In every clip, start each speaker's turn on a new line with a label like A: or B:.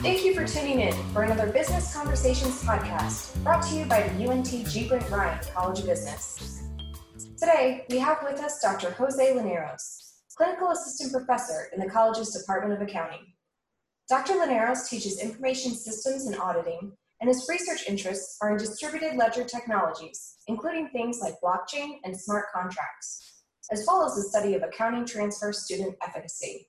A: Thank you for tuning in for another Business Conversations podcast brought to you by the UNT G. Brent Ryan College of Business. Today, we have with us Dr. Jose Lineros, Clinical Assistant Professor in the college's Department of Accounting. Dr. Lineros teaches information systems and auditing, and his research interests are in distributed ledger technologies, including things like blockchain and smart contracts, as well as the study of accounting transfer student efficacy.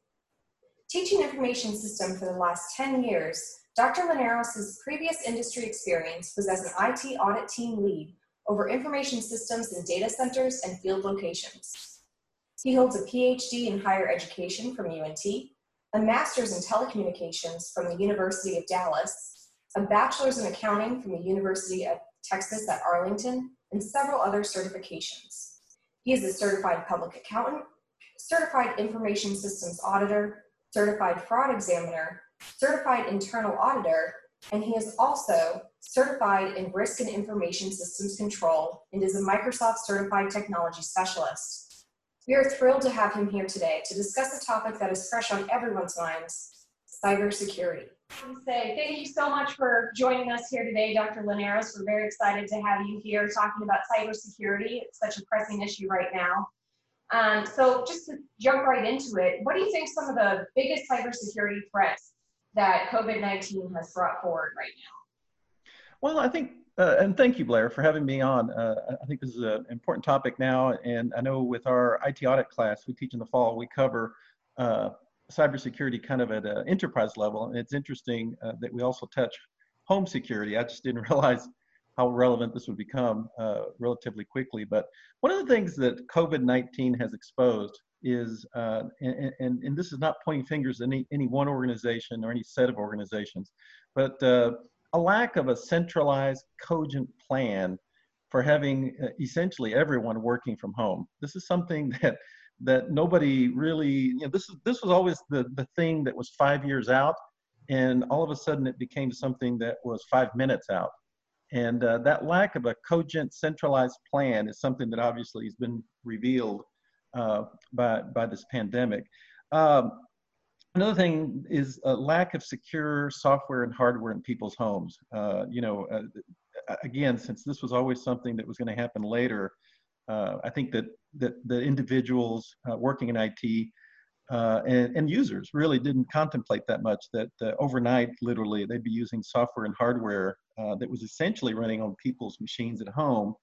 A: Teaching information system for the last 10 years, Dr. Lineros' previous industry experience was as an IT audit team lead over information systems in data centers and field locations. He holds a PhD in higher education from UNT, a master's in telecommunications from the University of Dallas, a bachelor's in accounting from the University of Texas at Arlington, and several other certifications. He is a certified public accountant, certified information systems auditor, certified fraud examiner, certified internal auditor, and he is also certified in risk and information systems control and is a Microsoft certified technology specialist. We are thrilled to have him here today to discuss a topic that is fresh on everyone's minds, cybersecurity. Say thank you so much for joining us here today, Dr. Lineros. We're very excited to have you here talking about cybersecurity. It's such a pressing issue right now. Um, so just to jump right into it, what do you think some of the biggest cybersecurity threats that COVID-19 has brought forward right now?
B: Well, I think, uh, and thank you, Blair, for having me on. Uh, I think this is an important topic now, and I know with our IT audit class we teach in the fall, we cover uh, cybersecurity kind of at an enterprise level, and it's interesting uh, that we also touch home security. I just didn't realize how relevant this would become uh, relatively quickly. But one of the things that COVID-19 has exposed is, uh, and, and, and, this is not pointing fingers at any, any one organization or any set of organizations, but uh, a lack of a centralized, cogent plan for having uh, essentially everyone working from home. This is something that that nobody really, you know, this is this was always the the thing that was five years out, and all of a sudden it became something that was five minutes out. And uh, that lack of a cogent, centralized plan is something that obviously has been revealed uh, by, by this pandemic. Um, another thing is a lack of secure software and hardware in people's homes. Uh, you know, uh, again, since this was always something that was going to happen later, uh, I think that, that the individuals uh, working in IT uh, and, and, users really didn't contemplate that much that uh, overnight, literally, they'd be using software and hardware uh, that was essentially running on people's machines at home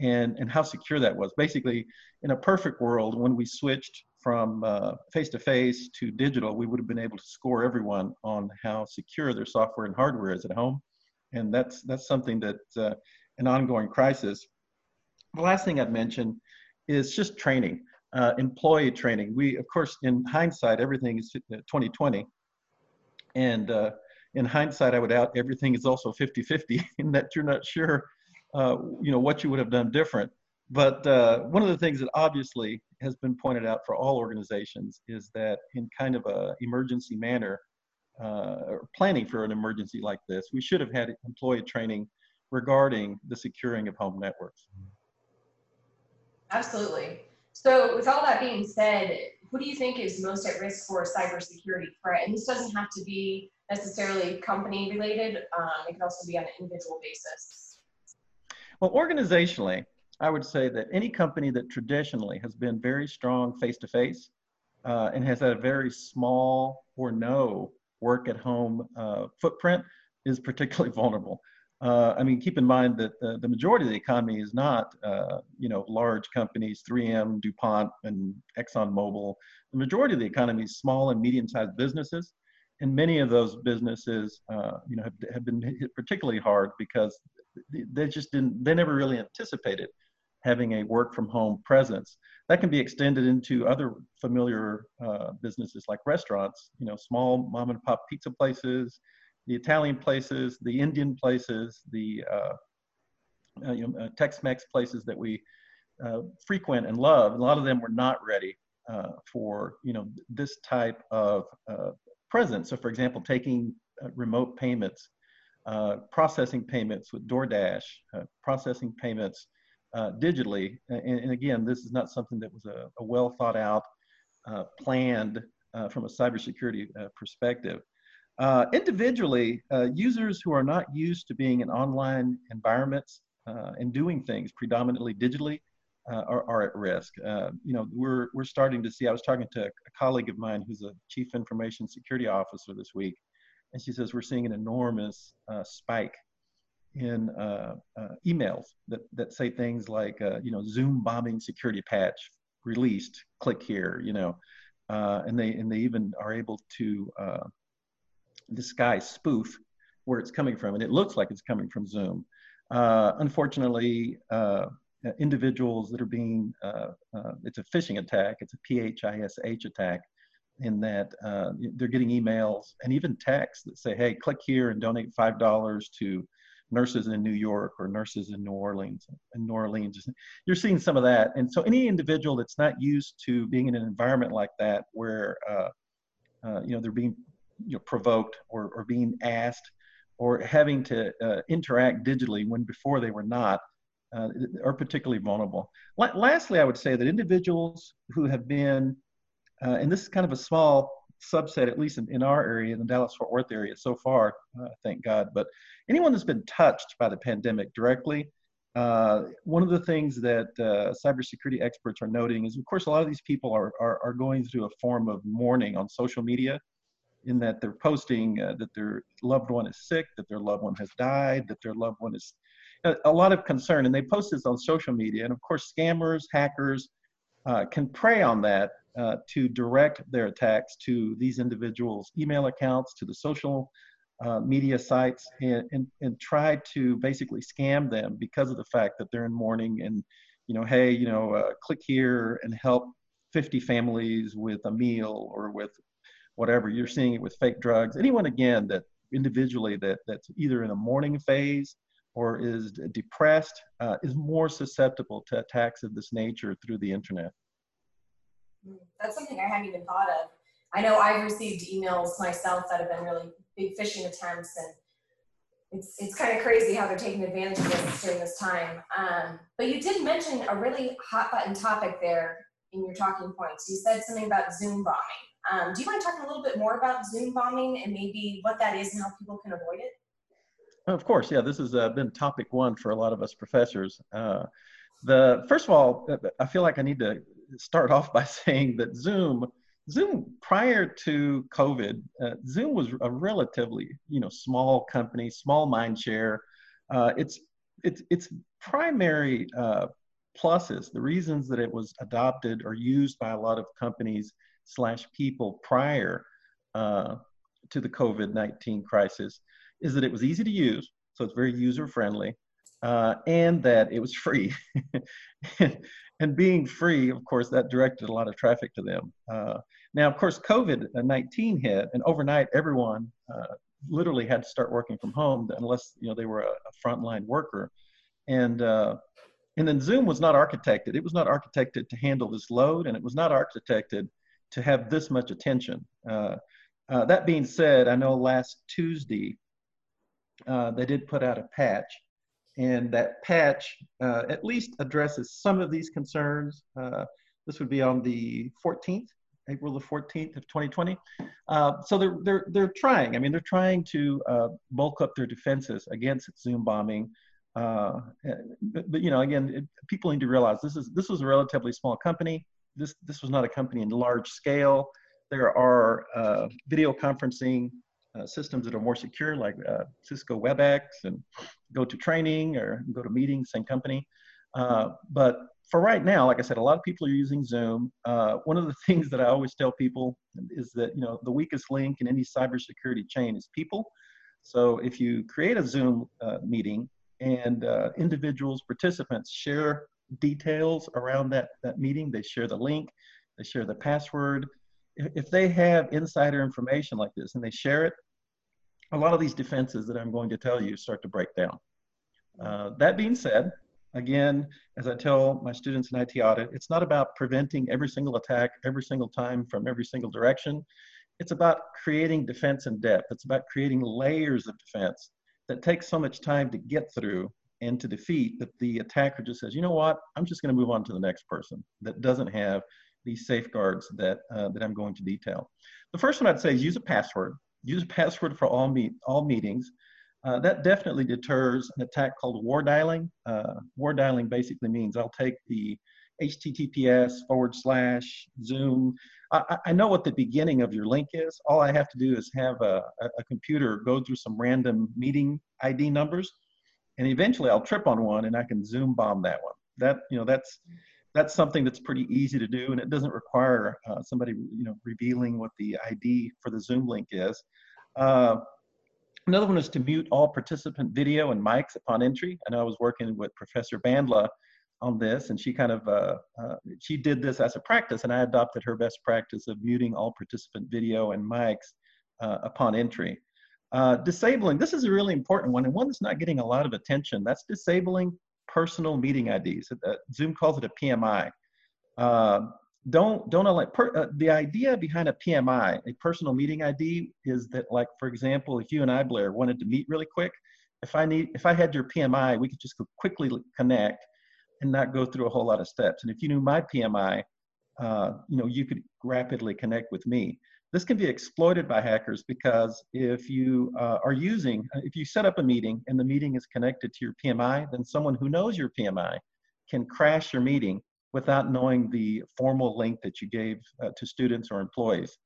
B: and, and how secure that was. Basically, in a perfect world, when we switched from face to face to digital, we would have been able to score everyone on how secure their software and hardware is at home. And that's, that's something that uh, an ongoing crisis. The last thing I'd mention is just training uh, employee training. We, of course, in hindsight, everything is 2020. Uh, and uh, in hindsight, I would out everything is also 50-50 in that you're not sure, uh, you know, what you would have done different. But uh, one of the things that obviously has been pointed out for all organizations is that in kind of a emergency manner, uh, planning for an emergency like this, we should have had employee training regarding the securing of home networks.
A: Absolutely. So with all that being said, who do you think is most at risk for a cybersecurity threat? And this doesn't have to be necessarily company related. Um, it can also be on an individual basis.
B: Well, organizationally, I would say that any company that traditionally has been very strong face-to-face uh, and has had a very small or no work at home uh, footprint is particularly vulnerable. Uh, I mean, keep in mind that the, the majority of the economy is not, uh, you know, large companies, 3M, DuPont, and ExxonMobil. The majority of the economy is small and medium-sized businesses, and many of those businesses, uh, you know, have, have been hit particularly hard because they just didn't, they never really anticipated having a work-from-home presence. That can be extended into other familiar uh, businesses like restaurants, you know, small mom-and-pop pizza places, the Italian places, the Indian places, the uh, uh, you know, uh, Tex-Mex places that we uh, frequent and love. A lot of them were not ready uh, for you know this type of uh, presence. So, for example, taking uh, remote payments, uh, processing payments with DoorDash, uh, processing payments digitally. And, and, again, this is not something that was a, a well thought out, planned from a cybersecurity perspective. Uh, individually, uh, users who are not used to being in online environments uh, and doing things predominantly digitally uh, are, are, at risk. Uh, you know, we're, we're starting to see, I was talking to a colleague of mine who's a chief information security officer this week, and she says we're seeing an enormous uh, spike in emails that, that say things like, you know, Zoom bombing security patch released, click here, you know, and, they, and they even are able to disguise spoof where it's coming from, and it looks like it's coming from Zoom. Uh, unfortunately, uh, individuals that are being, uh, uh it's a phishing attack, it's a PHISH attack, in that uh, they're getting emails and even texts that say, hey, click here and donate $5 to nurses in New York or nurses in New Orleans. In New Orleans, you're seeing some of that. And so any individual that's not used to being in an environment like that where, uh, you know, they're being you know, provoked or, or being asked or having to uh, interact digitally when before they were not uh, are particularly vulnerable. Lastly, I would say that individuals who have been, uh, and this is kind of a small subset, at least in, in our area, in the Dallas Fort Worth area so far, uh, thank God, but anyone that's been touched by the pandemic directly, uh, one of the things that uh, cybersecurity experts are noting is, of course, a lot of these people are, are, are going through a form of mourning on social media in that they're posting uh, that their loved one is sick, that their loved one has died, that their loved one is a, lot of concern. And they post this on social media. And of course, scammers, hackers uh, can prey on that uh, to direct their attacks to these individuals' email accounts, to the social uh, media sites, and, and, and try to basically scam them because of the fact that they're in mourning and, you know, hey, you know, uh, click here and help 50 families with a meal or with whatever. You're seeing it with fake drugs. Anyone again that individually that that's either in a mourning phase or is depressed uh, is more susceptible to attacks of this nature through the internet.
A: Hmm, that's something I hadn't even thought of. I know I've received emails myself that have been really big phishing attempts, and it's it's kind of crazy how they're taking advantage of this during this time. Um, but you did mention a really hot button topic there in your talking points. You said something about Zoom bombing. Um, do you mind talking a little bit more about Zoom bombing and maybe what that is and how people can avoid it?
B: Of course, yeah. This has uh, been topic one for a lot of us professors. Uh, the first of all, uh, I feel like I need to start off by saying that Zoom, Zoom prior to COVID, uh, Zoom was a relatively you know small company, small mind share. Uh, its its its primary uh, pluses, the reasons that it was adopted or used by a lot of companies slash people prior to the COVID-19 crisis is that it was easy to use, so it's very user-friendly, uh, and that it was free. and being free, of course, that directed a lot of traffic to them. Uh, now, of course, COVID-19 hit, and overnight everyone uh, literally had to start working from home unless you know they were a, a frontline worker. And uh, and then Zoom was not architected. It was not architected to handle this load, and it was not architected to have this much attention. Uh, uh, that being said, I know last Tuesday uh, they did put out a patch, and that patch uh, at least addresses some of these concerns. Uh, this would be on the 14th, April the 14th of 2020. Uh, so they're, they're, they're trying. I mean, they're trying to bulk up their defenses against Zoom bombing. Uh, but, but, you know, again, it, people need to realize this is this was a relatively small company this, this was not a company in large scale. There are uh, video conferencing uh, systems that are more secure, like uh, Cisco WebEx and GoToTraining or GoToMeetings, same company. Uh, but for right now, like I said, a lot of people are using Zoom. Uh, one of the things that I always tell people is that you know the weakest link in any cybersecurity chain is people. So if you create a Zoom uh, meeting and individuals, participants share details around that, that meeting. They share the link, they share the password. If, if they have insider information like this and they share it, a lot of these defenses that I'm going to tell you start to break down. Uh, that being said, again, as I tell my students in IT audit, it's not about preventing every single attack every single time from every single direction. It's about creating defense in depth. It's about creating layers of defense that take so much time to get through and to defeat that the attacker just says, you know what, I'm just going to move on to the next person that doesn't have these safeguards that, uh, that I'm going to detail. The first one I'd say is use a password. Use password for all meet all meetings. Uh, that definitely deters an attack called war dialing. Uh, war dialing basically means I'll take the HTTPS forward slash Zoom. I, I, know what the beginning of your link is. All I have to do is have a, a computer go through some random meeting ID numbers, and eventually I'll trip on one and I can Zoom bomb that one. That you know that's that's something that's pretty easy to do, and it doesn't require uh, somebody you know revealing what the ID for the Zoom link is. Uh, another one is to mute all participant video and mics upon entry. I know I was working with Professor Bandla on this, and she kind of uh, uh, she did this as a practice, and I adopted her best practice of muting all participant video and mics uh, upon entry. Uh, disabling, this is a really important one, and one that's not getting a lot of attention. That's disabling personal meeting IDs. Uh, Zoom calls it a PMI. Uh, don't don't allow per, the idea behind a PMI, a personal meeting ID, is that like for example, if you and I Blair wanted to meet really quick, if I need if I had your PMI, we could just quickly connect and not go through a whole lot of steps. And if you knew my PMI, uh, you know, you could rapidly connect with me. This can be exploited by hackers because if you uh, are using, if you set up a meeting and the meeting is connected to your PMI, then someone who knows your PMI can crash your meeting without knowing the formal link that you gave uh, to students or employees.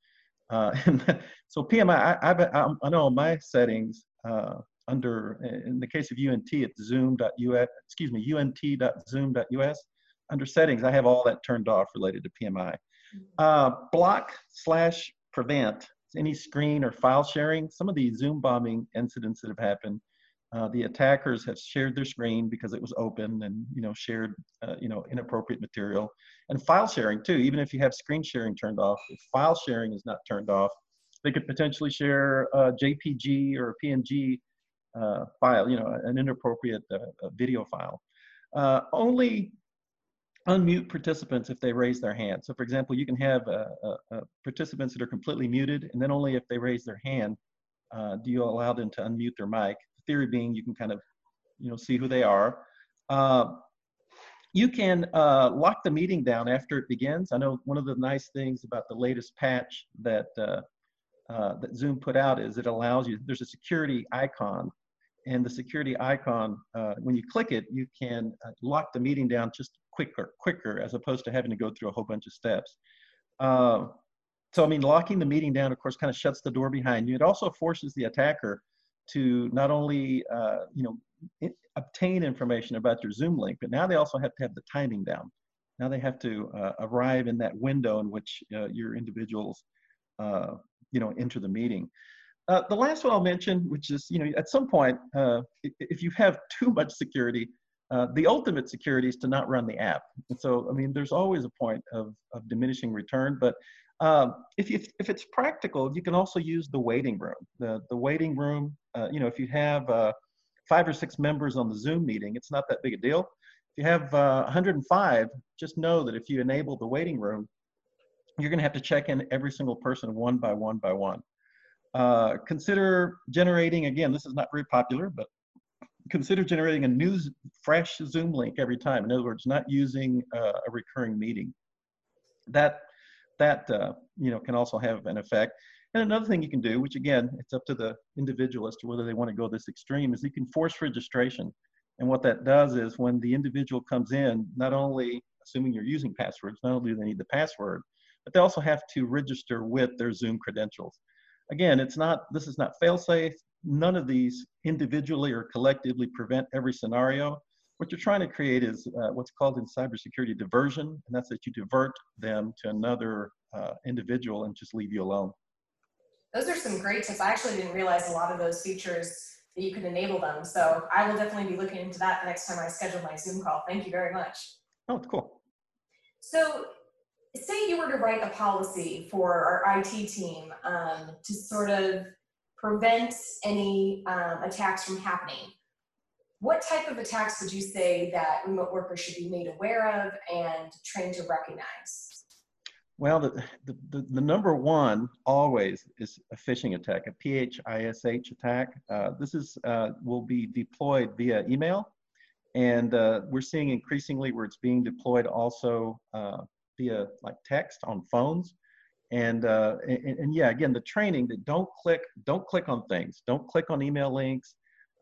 B: Uh, so PMI, I, I, I, know my settings, uh, under, in the case of UNT, it's zoom.us, excuse me, unt.zoom.us. Under settings, I have all that turned off related to PMI. Mm-hmm. Uh, block slash prevent any screen or file sharing. Some of the Zoom bombing incidents that have happened, uh, the attackers have shared their screen because it was open and you know shared uh, you know inappropriate material and file sharing too. Even if you have screen sharing turned off, if file sharing is not turned off, they could potentially share a JPG or a PNG uh, file, you know, an inappropriate uh, video file. Uh, only unmute participants if they raise their hand. So for example, you can have uh, uh, participants that are completely muted, and then only if they raise their hand uh, do you allow them to unmute their mic. The theory being you can kind of, you know, see who they are. you can lock the meeting down after it begins. I know one of the nice things about the latest patch that uh, that Zoom put out is it allows you, there's a security icon and the security icon, uh, when you click it, you can uh, lock the meeting down just quicker, quicker, as opposed to having to go through a whole bunch of steps. Uh, so, I mean, locking the meeting down, of course, kind of shuts the door behind you. It also forces the attacker to not only, uh, you know, it, obtain information about your Zoom link, but now they also have to have the timing down. Now they have to uh, arrive in that window in which uh, your individuals, you know, enter the meeting. Uh, the last one I'll mention, which is, you know, at some point, uh, if you have too much security, uh, the ultimate security is to not run the app. And so, I mean, there's always a point of, of diminishing return, but um, if, you, if it's practical, you can also use the waiting room. The, the waiting room, uh, you know, if you have uh, five or six members on the Zoom meeting, it's not that big a deal. If you have 105, uh, just know that if you enable the waiting room, you're going to have to check in every single person one by one by one. Uh, consider generating, again, this is not very popular, but consider generating a new fresh Zoom link every time. In other words, not using uh, a recurring meeting. That, that uh, you know, can also have an effect. And another thing you can do, which again, it's up to the individual as to whether they want to go this extreme, is you can force registration. And what that does is when the individual comes in, not only assuming you're using passwords, not only do they need the password, but they also have to register with their Zoom credentials again, it's not, this is not fail-safe. None of these individually or collectively prevent every scenario. What you're trying to create is uh, what's called in cybersecurity diversion, and that's that you divert them to another uh, individual and just leave you alone.
A: Those are some great tips. I actually didn't realize a lot of those features that you could enable them. So I will definitely be looking into that the next time I schedule my Zoom call. Thank you very much.
B: Oh, cool.
A: So say you were to write a policy for our IT team um, to sort of prevent any um, attacks from happening, what type of attacks would you say that remote workers should be made aware of and trained to recognize?
B: Well, the, the, the, the number one always is a phishing attack, a PHISH attack. Uh, this is uh, will be deployed via email, and uh, we're seeing increasingly where it's being deployed also uh, via like text on phones. And, uh, and, and yeah, again, the training that don't click, don't click on things, don't click on email links,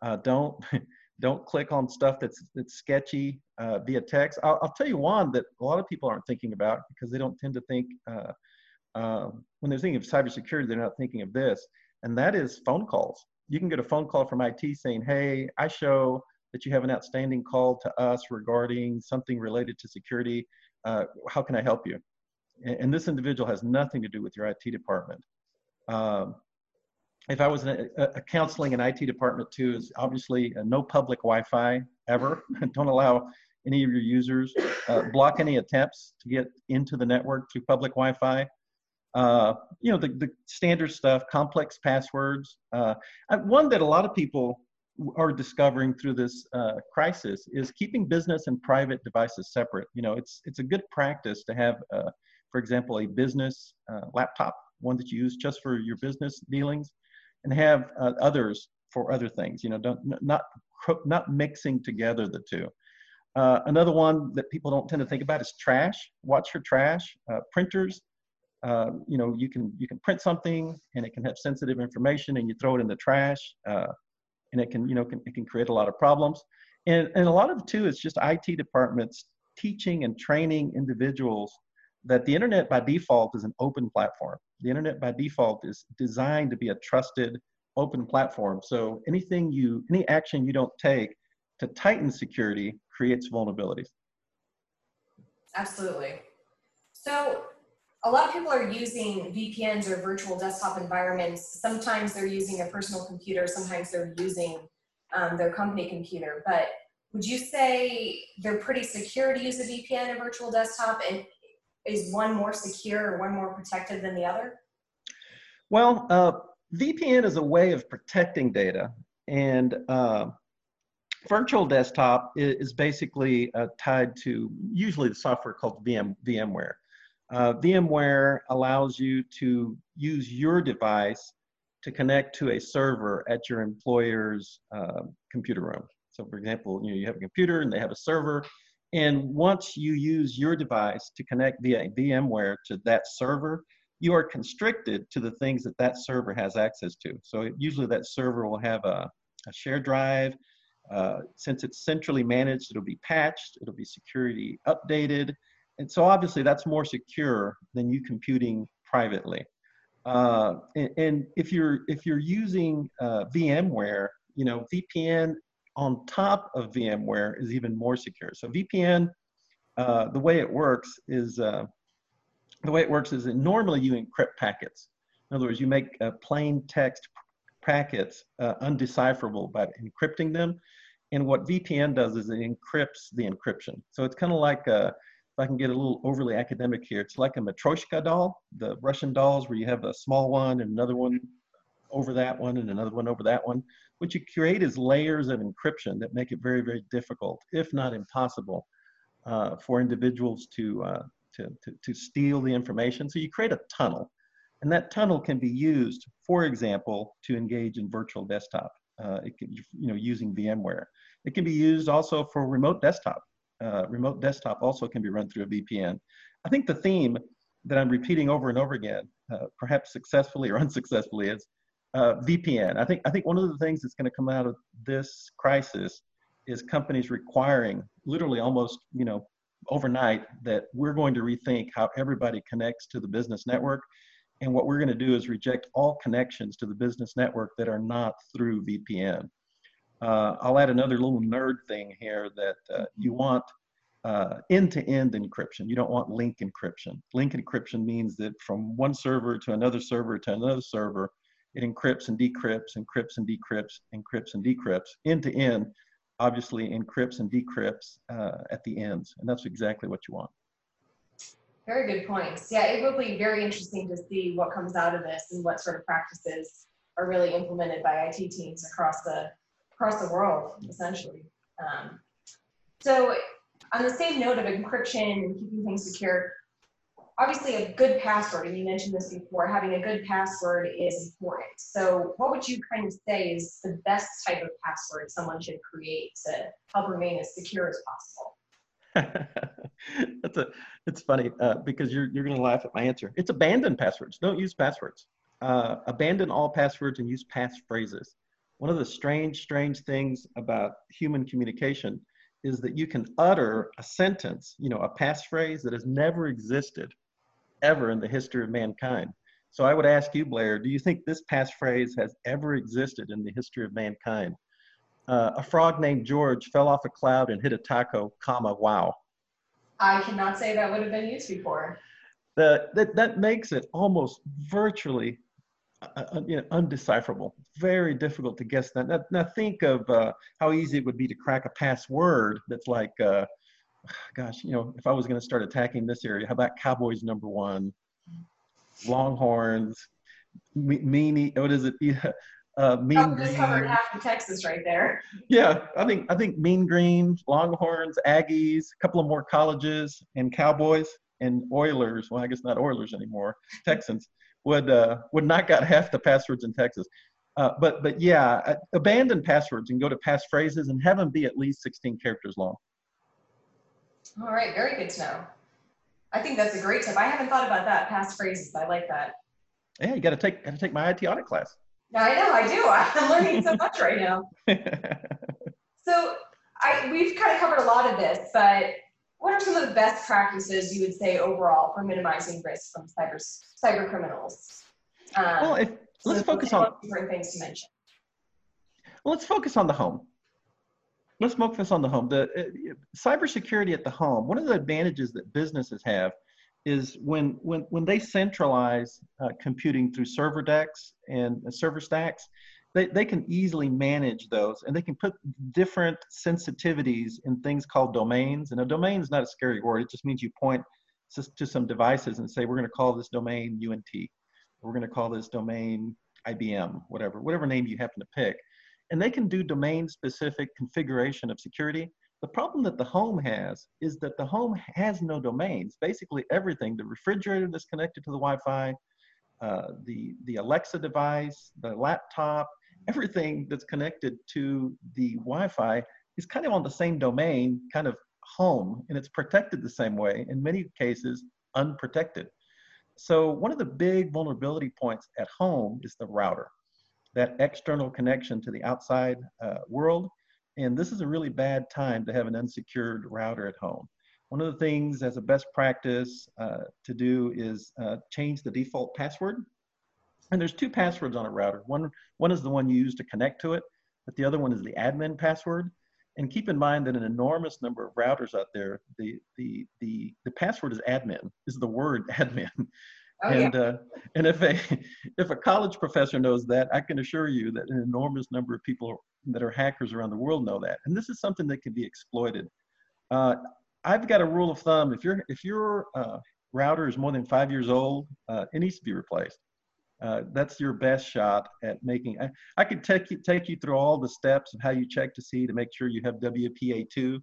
B: uh, don't don't click on stuff that's that's sketchy uh, via text. I'll, I'll, tell you one that a lot of people aren't thinking about because they don't tend to think uh, um, when they're thinking of cybersecurity, they're not thinking of this, and that is phone calls. You can get a phone call from IT saying, "Hey, I show that you have an outstanding call to us regarding something related to security. Uh, how can I help you?" And, this individual has nothing to do with your IT department. Um, if I was in a, a, counseling and IT department too, is obviously uh, no public Wi-Fi ever. Don't allow any of your users. Uh, block any attempts to get into the network through public Wi-Fi. Uh, you know, the, the standard stuff, complex passwords. Uh, one that a lot of people are discovering through this uh, crisis is keeping business and private devices separate. You know, it's, it's a good practice to have, uh, for example, a business uh, laptop, one that you use just for your business dealings, and have uh, others for other things. You know, don't, not, not mixing together the two. Uh, another one that people don't tend to think about is trash. Watch your trash. printers, uh, you know, you can you can print something and it can have sensitive information, and you throw it in the trash, uh, and it can you know can, it can create a lot of problems. And and a lot of too is just IT departments teaching and training individuals that the internet by default is an open platform. The internet by default is designed to be a trusted open platform. So anything you any action you don't take to tighten security creates vulnerabilities.
A: Absolutely. So a lot of people are using VPNs or virtual desktop environments. Sometimes they're using a personal computer, sometimes they're using um, their company computer. But would you say they're pretty secure to use a VPN or virtual desktop? And is one more secure or one more protected than the other?
B: Well, uh, VPN is a way of protecting data, and uh, virtual desktop is, basically uh, tied to usually the software called VM, VMware. Uh, VMware allows you to use your device to connect to a server at your employer's uh, computer room. So for example, you, know, you have a computer and they have a server, and once you use your device to connect via VMware to that server, you are constricted to the things that that server has access to. So usually that server will have a, a shared drive. Uh, since it's centrally managed, it'll be patched, it'll be security updated, and so obviously that's more secure than you computing privately. Uh, and, and, if you're if you're using uh, VMware, you know VPN on top of VMware is even more secure. So VPN, uh, the way it works is uh, the way it works is that normally you encrypt packets. In other words, you make uh, plain text packets uh, undecipherable by encrypting them. And what VPN does is it encrypts the encryption. So it's kind of like a if I can get a little overly academic here, it's like a Matryoshka doll, the Russian dolls where you have a small one and another one over that one and another one over that one. What you create is layers of encryption that make it very, very difficult, if not impossible, uh, for individuals to, uh, to, to, to steal the information. So you create a tunnel, and that tunnel can be used, for example, to engage in virtual desktop. Uh, it can, you know, using VMware. It can be used also for remote desktop uh, remote desktop also can be run through a VPN. I think the theme that I'm repeating over and over again, uh, perhaps successfully or unsuccessfully, is uh, VPN. I think I think one of the things that's going to come out of this crisis is companies requiring, literally almost you know overnight, that we're going to rethink how everybody connects to the business network. And what we're going to do is reject all connections to the business network that are not through VPN. Uh, I'll add another little nerd thing here that uh, you want uh, end-to-end encryption. You don't want link encryption. Link encryption means that from one server to another server to another server, it encrypts and decrypts, encrypts and decrypts, encrypts and decrypts. End-to-end obviously encrypts and decrypts uh, at the ends, and that's exactly what you want.
A: Very good points. Yeah, it will be very interesting to see what comes out of this and what sort of practices are really implemented by IT teams across the across the world, essentially. Um, so on the same note of encryption and keeping things secure, obviously a good password, and you mentioned this before, having a good password is important. So what would you kind of say is the best type of password someone should create to help remain as secure as possible?
B: That's a. It's funny uh, because you're you're going to laugh at my answer. It's abandon passwords. Don't use passwords. Uh, abandon all passwords and use passphrases. One of the strange, strange things about human communication is that you can utter a sentence, you know, a passphrase that has never existed ever in the history of mankind. So I would ask you, Blair, do you think this passphrase has ever existed in the history of mankind? Uh, a frog named George fell off a cloud and hit a taco, comma, wow.
A: I cannot say that would have been used before.
B: The, that, that makes it almost virtually uh, uh, you know, undecipherable. Very difficult to guess that. Now, now think of uh, how easy it would be to crack a password that's like, uh, gosh, you know, if I was going to start attacking this area, how about Cowboys number one, Longhorns, meanie, what is it?
A: Uh, mean oh, just covered half of Texas right there.
B: Yeah, I think I think Mean Green, Longhorns, Aggies, a couple of more colleges, and Cowboys and Oilers. Well, I guess not Oilers anymore. Texans would uh, would knock out half the passwords in Texas. Uh, but but yeah, uh, abandon passwords and go to passphrases and have them be at least 16 characters long.
A: All right, very good to know. I think that's a great tip. I haven't thought about that. Passphrases. I like that.
B: Yeah, you got to take got to take my IT audit class.
A: I know, I do. I'm learning so much right now. so I we've kind of covered a lot of this, but what are some of the best practices you would say overall for minimizing risk from cyber cyber criminals?
B: Um, well, if let's so focus on
A: different things to mention.
B: Well, let's focus on the home. Let's focus on the home. The uh, cybersecurity at the home. One of the advantages that businesses have is when when when they centralize uh, computing through server decks and uh, server stacks, they, they can easily manage those and they can put different sensitivities in things called domains. And a domain is not a scary word. It just means you point to some devices and say, we're going to call this domain UNT. We're going to call this domain IBM, whatever, whatever name you happen to pick. And they can do domain specific configuration of security. The problem that the home has is that the home has no domains. Basically everything, the refrigerator that's connected to the Wi-Fi, uh, the, the Alexa device, the laptop, everything that's connected to the Wi-Fi is kind of on the same domain, kind of home, and it's protected the same way, in many cases, unprotected. So one of the big vulnerability points at home is the router, that external connection to the outside uh, world. And this is a really bad time to have an unsecured router at home. One of the things as a best practice uh, to do is uh, change the default password and there's two passwords on a router. One, one is the one you use to connect to it, but the other one is the admin password. And keep in mind that an enormous number of routers out there, the, the, the, the password is admin, is the word admin. Oh, and yeah. uh, and if a if a college professor knows that, I can assure you that an enormous number of people that are hackers around the world know that. And this is something that can be exploited. Uh, I've got a rule of thumb: if your if your uh, router is more than five years old, uh, it needs to be replaced uh, that's your best shot at making. I, I could take you, take you through all the steps of how you check to see to make sure you have WPA2,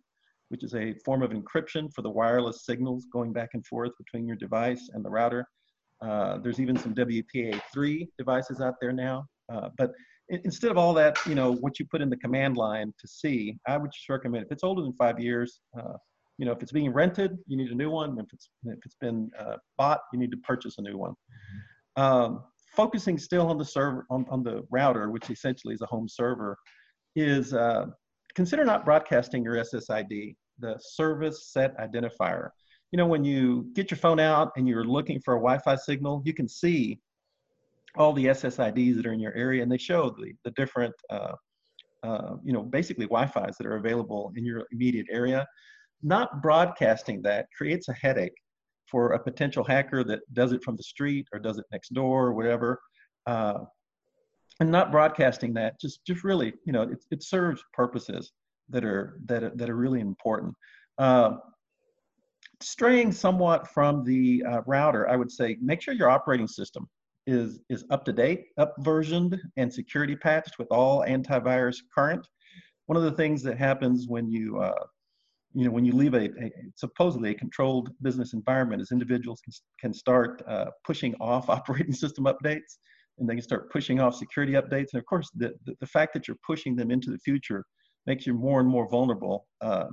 B: which is a form of encryption for the wireless signals going back and forth between your device and the router. Uh, there's even some WPA3 devices out there now. Uh, but instead of all that, you know, what you put in the command line to see, I would just recommend if it's older than five years, uh, you know, if it's being rented, you need a new one. If it's if it's been uh, bought, you need to purchase a new one. Um, focusing still on the server on, on the router, which essentially is a home server, is uh, consider not broadcasting your SSID, the service set identifier. You know, when you get your phone out and you're looking for a Wi-Fi signal, you can see all the SSIDs that are in your area, and they show the the different, uh, uh, you know, basically Wi-Fi's that are available in your immediate area. Not broadcasting that creates a headache for a potential hacker that does it from the street or does it next door or whatever. Uh, and not broadcasting that, just just really, you know, it, it serves purposes that are that are, that are really important. Uh, straying somewhat from the uh, router, I would say make sure your operating system is is up to date, up versioned, and security patched with all antivirus current. One of the things that happens when you uh, you know, when you leave a, a, supposedly a controlled business environment, is individuals can, can start uh, pushing off operating system updates, and they can start pushing off security updates. And of course, the, the, the fact that you're pushing them into the future makes you more and more vulnerable uh,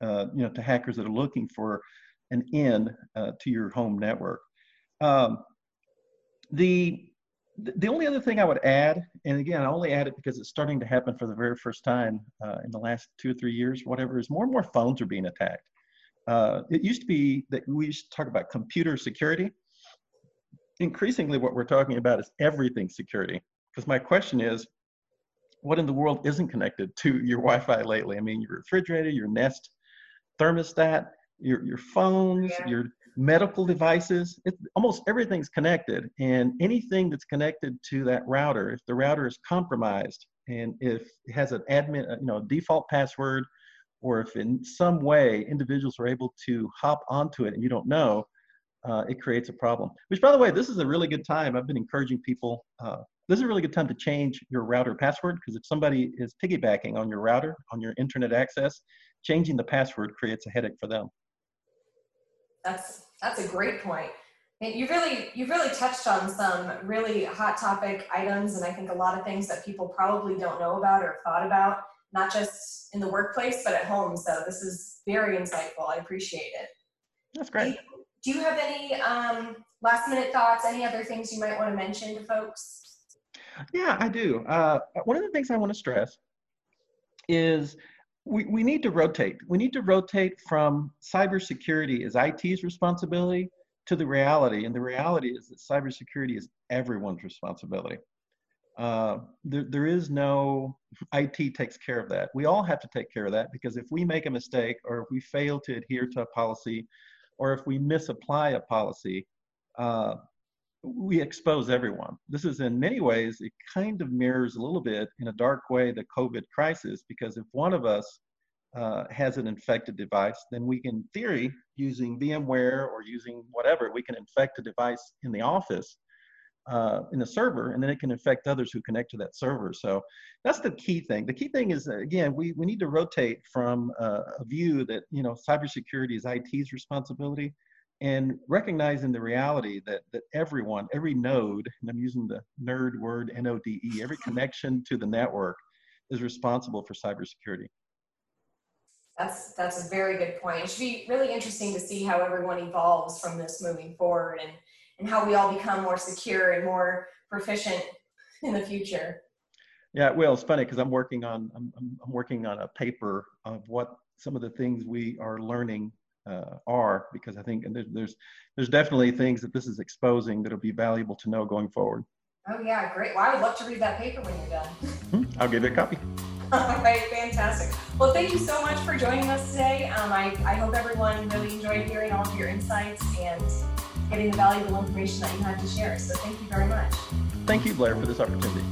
B: uh, you know, to hackers that are looking for an in uh, to your home network. Um, the the only other thing I would add, and again, I only add it because it's starting to happen for the very first time uh, in the last two or three years, whatever, is more and more phones are being attacked. Uh, it used to be that we used to talk about computer security. Increasingly, what we're talking about is everything security. Because my question is, what in the world isn't connected to your Wi-Fi lately? I mean, your refrigerator, your Nest thermostat, your your phones, yeah. your medical devices. It, almost everything's connected, and anything that's connected to that router, if the router is compromised and if it has an admin, uh, you know, default password, or if in some way individuals are able to hop onto it and you don't know, uh, it creates a problem. Which, by the way, this is a really good time. I've been encouraging people. Uh, this is a really good time to change your router password because if somebody is piggybacking on your router, on your internet access, changing the password creates a headache for them.
A: That's that's a great point. And you really you've really touched on some really hot topic items, and I think a lot of things that people probably don't know about or thought about, not just in the workplace but at home. So this is very insightful. I appreciate it.
B: That's great.
A: Do you have any um, last minute thoughts? Any other things you might want to mention to folks?
B: Yeah, I do. Uh, one of the things I want to stress is we, we need to rotate. We need to rotate from cybersecurity as IT's responsibility to the reality. And the reality is that cybersecurity is everyone's responsibility. Uh, there, there is no IT takes care of that. We all have to take care of that because if we make a mistake or if we fail to adhere to a policy or if we misapply a policy, uh, we expose everyone. This is in many ways, it kind of mirrors a little bit in a dark way the COVID crisis, because if one of us uh, has an infected device, then we can, in theory, using VMware or using whatever, we can infect a device in the office uh, in a server, and then it can infect others who connect to that server. So that's the key thing. The key thing is, again, we, we need to rotate from uh, a view that, you know, cybersecurity is IT's responsibility and recognizing the reality that that everyone, every node, and I'm using the nerd word N-O-D-E, every connection to the network is responsible for cybersecurity.
A: That's that's a very good point. It should be really interesting to see how everyone evolves from this moving forward and and how we all become more secure and more proficient in the future.
B: Yeah, well, it's funny because I'm working on I'm, I'm working on a paper of what some of the things we are learning uh, are because I think there's, there's there's definitely things that this is exposing that'll be valuable to know going forward.
A: Oh yeah, great. Well, I would love to read that paper when you're done.
B: Hmm, I'll give you a copy.
A: All right, fantastic. Well, thank you so much for joining us today. Um, I, I hope everyone really enjoyed hearing all of your insights and getting the valuable information that you had to share. So thank you very much.
B: Thank you, Blair, for this opportunity.